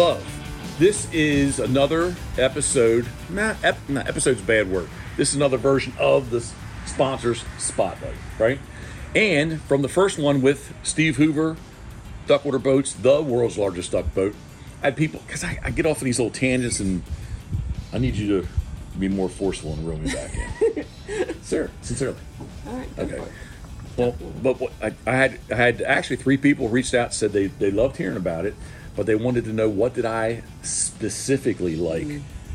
Love. This is another episode. Nah, ep, nah, episode's bad word. This is another version of the sponsors spotlight, right? And from the first one with Steve Hoover, Duckwater Boats, the world's largest duck boat. I had people because I, I get off of these little tangents and I need you to be more forceful and reel me back in. Sir, sincerely. All right. Okay. Well, but what, I, I had I had actually three people reached out and said they, they loved hearing about it, but they wanted to know what did I specifically like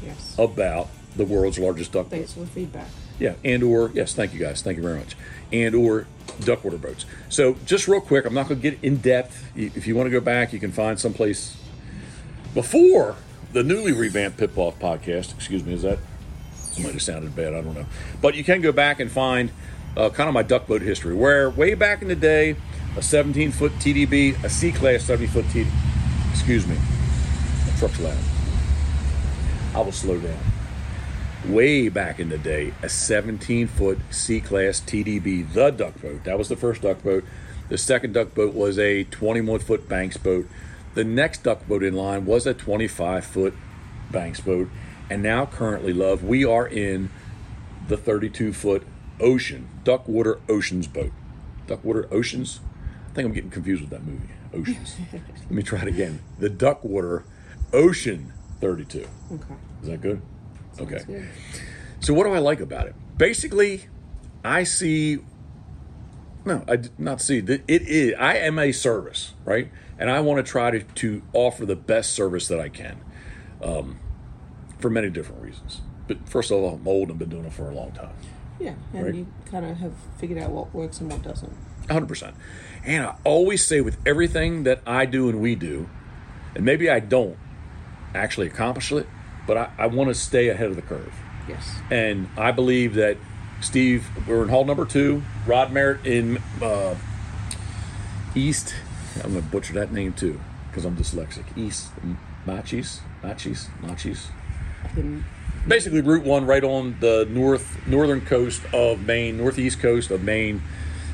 Yes. about the world's largest duck boat. Thanks for the feedback. Yeah, and or yes, thank you guys, thank you very much, and or duckwater boats. So just real quick, I'm not going to get in depth. If you want to go back, you can find someplace before the newly revamped Pip Off podcast. Excuse me, is that might have sounded bad? I don't know, but you can go back and find uh, kind of my duck boat history, where way back in the day, a 17 foot TDB, a C class 70 foot TDB. Excuse me, the truck's loud. I will slow down way back in the day, a 17 foot C class TDB, the duck boat. That was the first duck boat. The second duck boat was a 21 foot Banks boat. The next duck boat in line was a 25 foot Banks boat. And now, currently, love, we are in the 32 foot Ocean, Duckwater Oceans boat. Duckwater Oceans? I think I'm getting confused with that movie, Oceans. Let me try it again. The Duckwater Ocean 32. Okay. Is that good? Okay. Good. So what do I like about it? Basically, I see. No, I did not see that it is. I am a service, right? And I want to try to, to offer the best service that I can, um, for many different reasons. But first of all, I'm old and been doing it for a long time, Yeah, and Right. you kind of have figured out what works and what doesn't. 100. percent And I always say with everything that I do and we do, and maybe I don't actually accomplish it, but I, I want to stay ahead of the curve. Yes. And I believe that Steve, we're in hall number two. Rod Merritt in uh, East. I'm going to butcher that name too because I'm dyslexic. East Machis, Machis, Machis. Basically, Route One, right on the north northern coast of Maine, northeast coast of Maine.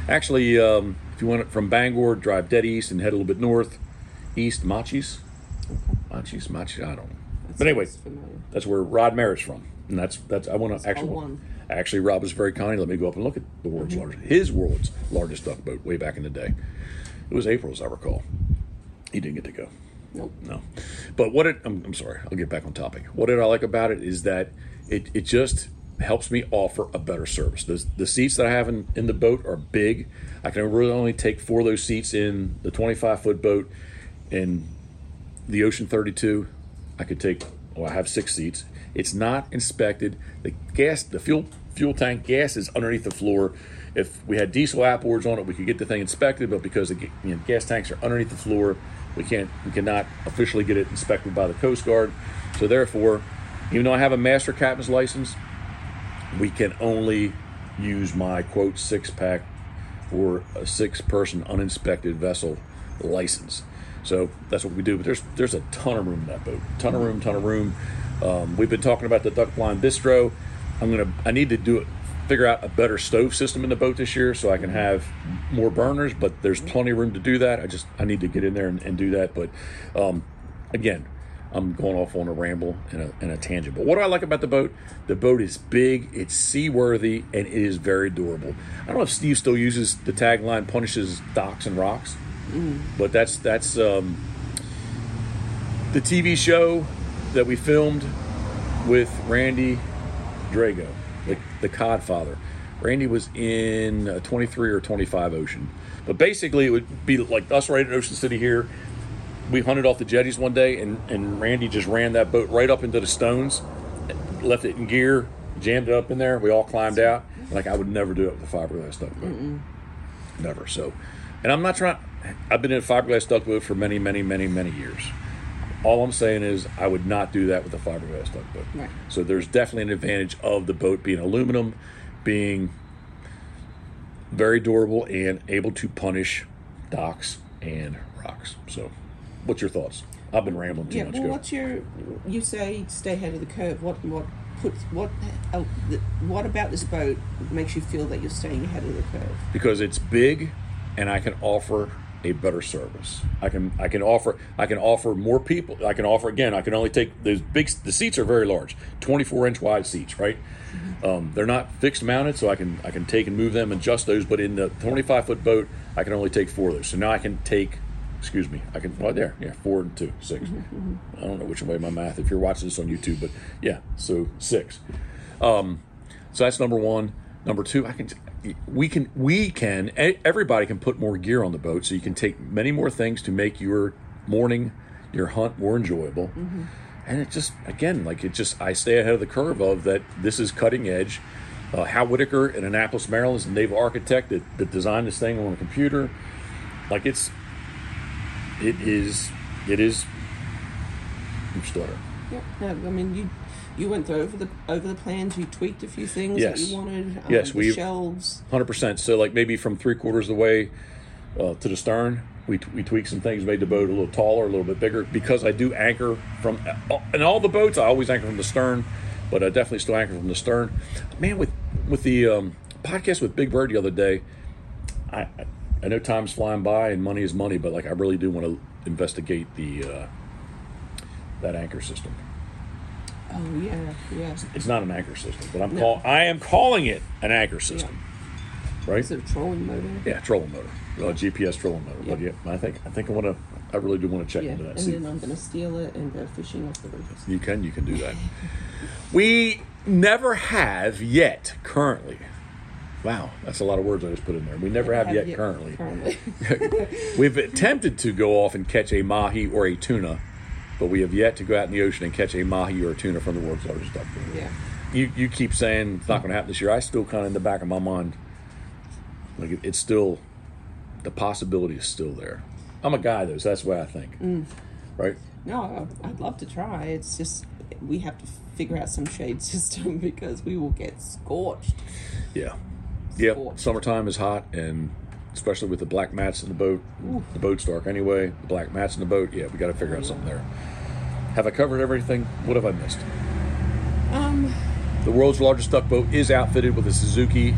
Actually, um, if you want it from Bangor, drive dead east and head a little bit north, east Machis, Machis, Machis. I don't know. that But anyway, familiar. that's where Rod Merritt's from, and that's that's I want to actually. one. Actually, Rob was very kind. Let me go up and look at the world's Mm-hmm. largest, his world's largest duck boat way back in the day. It was April, as I recall. He didn't get to go. Nope. No, but what it, I'm, I'm sorry. I'll get back on topic. What did I like about it is that it it just helps me offer a better service. The, the seats that I have in, in the boat are big. I can really only take four of those seats in the 25 foot boat. In the Ocean 32, I could take. Well, I have six seats. It's not inspected. The gas, the fuel fuel tank gas is underneath the floor. If we had diesel outboards on it, we could get the thing inspected. But because the you know, gas tanks are underneath the floor, we can't. We cannot officially get it inspected by the Coast Guard. So therefore, even though I have a master captain's license, we can only use my quote six pack for a six person uninspected vessel license. So that's what we do. But there's there's a ton of room in that boat. Ton of room, ton of room. Um, we've been talking about the duck blind bistro. I'm gonna I need to do it figure out a better stove system in the boat this year so I can have more burners, but there's plenty of room to do that. I just I need to get in there and, and do that. But um, again, I'm going off on a ramble and a, and a tangent. But what do I like about the boat? The boat is big, it's seaworthy, and it is very durable. I don't know if Steve still uses the tagline "punishes docks and rocks," but that's that's um, the TV show that we filmed with Randy Drago, the, the Codfather. Randy was in a 23 or 25 Ocean, but basically it would be like us right in Ocean City here we hunted off the jetties one day and, and Randy just ran that boat right up into the stones, left it in gear, jammed it up in there. We all climbed out. Like I would never do it with a fiberglass duck boat. Never. So, and I'm not trying. I've been in a fiberglass duck boat for many, many, many, many years. All I'm saying is I would not do that with a fiberglass duck boat. Right. So there's definitely an advantage of the boat being aluminum, being very durable and able to punish docks and rocks. So, what's your thoughts? I've been rambling too Yeah. much. Well, Go. what's your? You say stay ahead of the curve. What? What puts? What? Uh, what about this boat makes you feel that you're staying ahead of the curve? because it's big and I can offer a better service. I can I can offer I can offer more people. I can offer again. I can only take those big. The seats are very large, 24 inch wide seats, right? Um, they're not fixed mounted, so I can I can take and move them, and adjust those. But in the 25 foot boat, I can only take four of those. So now I can take. Excuse me. I can right there. Yeah, four and two, 6 I don't know which way my math. If you're watching this on YouTube, but yeah, so six. Um, so that's number one. Number two, I can. We can. We can. Everybody can put more gear on the boat, so you can take many more things to make your morning, your hunt more enjoyable. And it just, again, like it just, I stay ahead of the curve of that. This is cutting edge. Uh, Hal Whitaker in Annapolis, Maryland, is a naval architect that, that designed this thing on a computer. Like it's, it is, it is. Yep. No, I mean you you went through over the over the plans. You tweaked a few things that you wanted. Um, Yes, we- shelves. Hundred percent. So like maybe from three quarters of the way uh, to the stern, we we tweaked some things, made the boat a little taller, a little bit bigger. Because I do anchor from in all the boats, I always anchor from the stern, but I definitely still anchor from the stern. Man, with with the um, podcast with Big Bird the other day, I I- I know time's flying by and money is money, but like I really do want to investigate the uh, that anchor system. Oh yeah, yeah. It's not an anchor system, but I'm No. call I am calling it an anchor system. Right? Is it a trolling motor? Yeah, trolling motor, uh, GPS trolling motor. But yeah, Yeah. I think I think I want to. I really do want to check Yeah, into that. and See, then I'm going to steal it and go fishing off the reefs. you can you can do that. we never have yet currently. Wow, that's a lot of words I just put in there. We never have, yet, currently. Currently. We've attempted to go off and catch a mahi or a tuna, but we have yet to go out in the ocean and catch a mahi or a tuna from the world's largest duck pool. yeah. You you keep saying it's not going to happen this year. I still kind of in the back of my mind, like it, it's still, the possibility is still there. I'm a guy though, so that's the way I think. Mm. Right? No, I'd love to try. It's just we have to figure out some shade system because we will get scorched. Yeah. Yeah. Sport. Summertime is hot, and especially with the black mats in the boat. The boat's dark anyway. The black mats in the boat. Yeah, we got to figure out something there. Have I covered everything? What have I missed? Um, The world's largest duck boat is outfitted with a Suzuki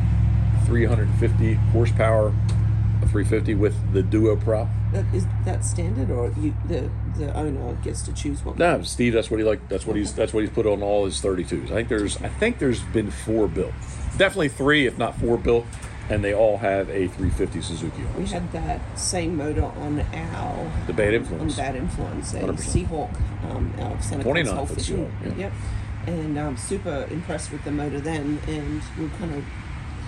350 horsepower, a 350 with the Duo prop. that is that standard, or you the the owner gets to choose what? No, Steve, that's what he like. That's what he's that's what he's put on all his 32s. I think there's I think there's been four built, definitely three, if not four built, and they all have a 350 Suzuki on. We had that same motor on our The Bad influence, on. Bad Influence, a 100%. Seahawk um, out of Santa 29 Cruz Whole Fishing. Yeah. Yep, and um, super impressed with the motor then, and we're kind of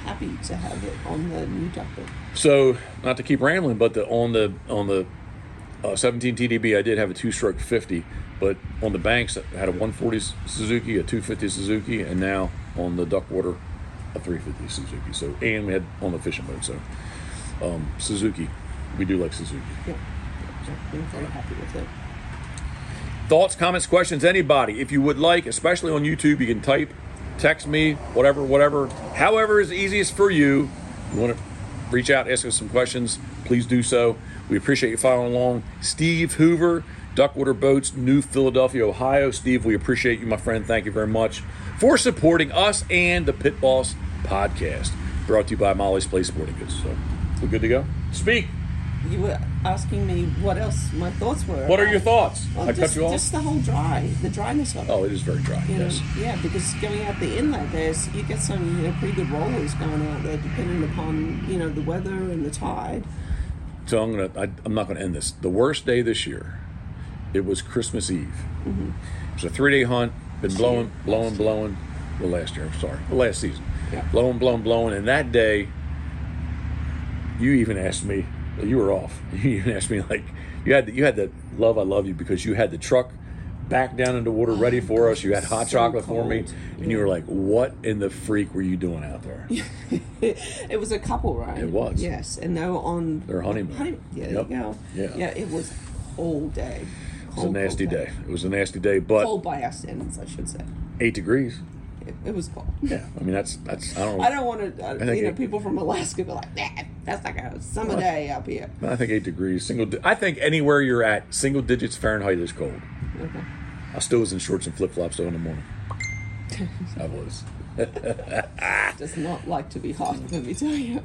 happy to have it on the new duck. So, not to keep rambling, but the on the on the uh, 17 TDB, I did have a two-stroke 50, but on the banks, I had a 140 Suzuki, a 250 Suzuki, and now on the Duckwater, a 350 Suzuki. So, and we had on the fishing boat. So, um, Suzuki, we do like Suzuki. Yep, I've been very happy with it. Thoughts, comments, questions, anybody. If you would like, especially on YouTube, you can type, text me, whatever, whatever. However is easiest for you. You want to reach out, ask us some questions, please do so. We appreciate you following along. Steve Hoover, Duckwater Boats, New Philadelphia, Ohio. Steve, we appreciate you, my friend. Thank you very much for supporting us and the Pit Boss podcast. Brought to you by Molly's Place Sporting Goods. So, we're good to go? Speak. You were asking me what else my thoughts were. What are your thoughts? Well, I just, cut you off? just the whole dry, the dryness of it. Oh, it is very dry. You know, Yes. yeah, because going out the inlet, there's you get some you know pretty good rollers going out there, depending upon you know the weather and the tide. So I'm gonna. I, I'm not gonna end this. The worst day this year, it was Christmas Eve. Mm-hmm. It was a three day hunt. Been blowing, blowing, blowing. Well, last year. I'm sorry. The last season. Yeah. Blowing, blowing, blowing. And that day, you even asked me. You were off. You even asked me like you had you had the love I love you because you had the truck back down in the water oh ready for us. You had hot so chocolate for me, cold. and you were like, "What in the freak were you doing out there?" it was a couple, right? It was. Yes, and they were on Their honeymoon. honey- yeah, Yep. go. Yeah. yeah, it was all day. It was a nasty day. It was a nasty day, but Cold by our standards, I should say. eight degrees. It, it was cold. Yeah, I mean that's that's I don't. I don't want to. Uh, you know, people from Alaska be like, "Nah, that's like a summer day up here." I think eight degrees. Single. Di- I think anywhere you're at, single digits Fahrenheit is cold. Okay. I still was in shorts and flip flops though in the morning. I was. Does not like to be hot. Let me tell you.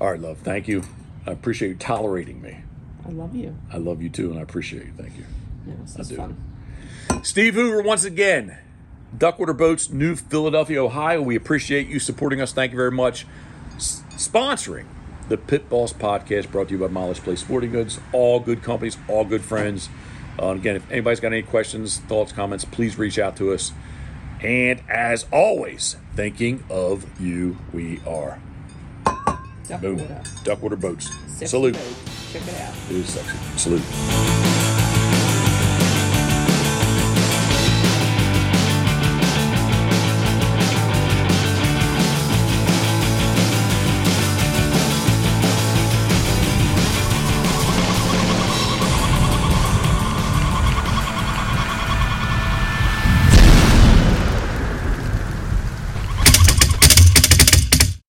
All right, love. Thank you. I appreciate you tolerating me. I love you. I love you too, and I appreciate you. Thank you. Yeah, this is do. fun. Steve Hoover, once again, Duckwater Boats, New Philadelphia, Ohio. We appreciate you supporting us. Thank you very much. S- sponsoring the Pit Boss podcast brought to you by Molly's Place Sporting Goods. All good companies, all good friends. Uh, again, if anybody's got any questions, thoughts, comments, please reach out to us. And as always, thinking of you, we are. Duck Boom. Duckwater Boats. Sexy Salute. boat. Check it out. It is sexy. Salute.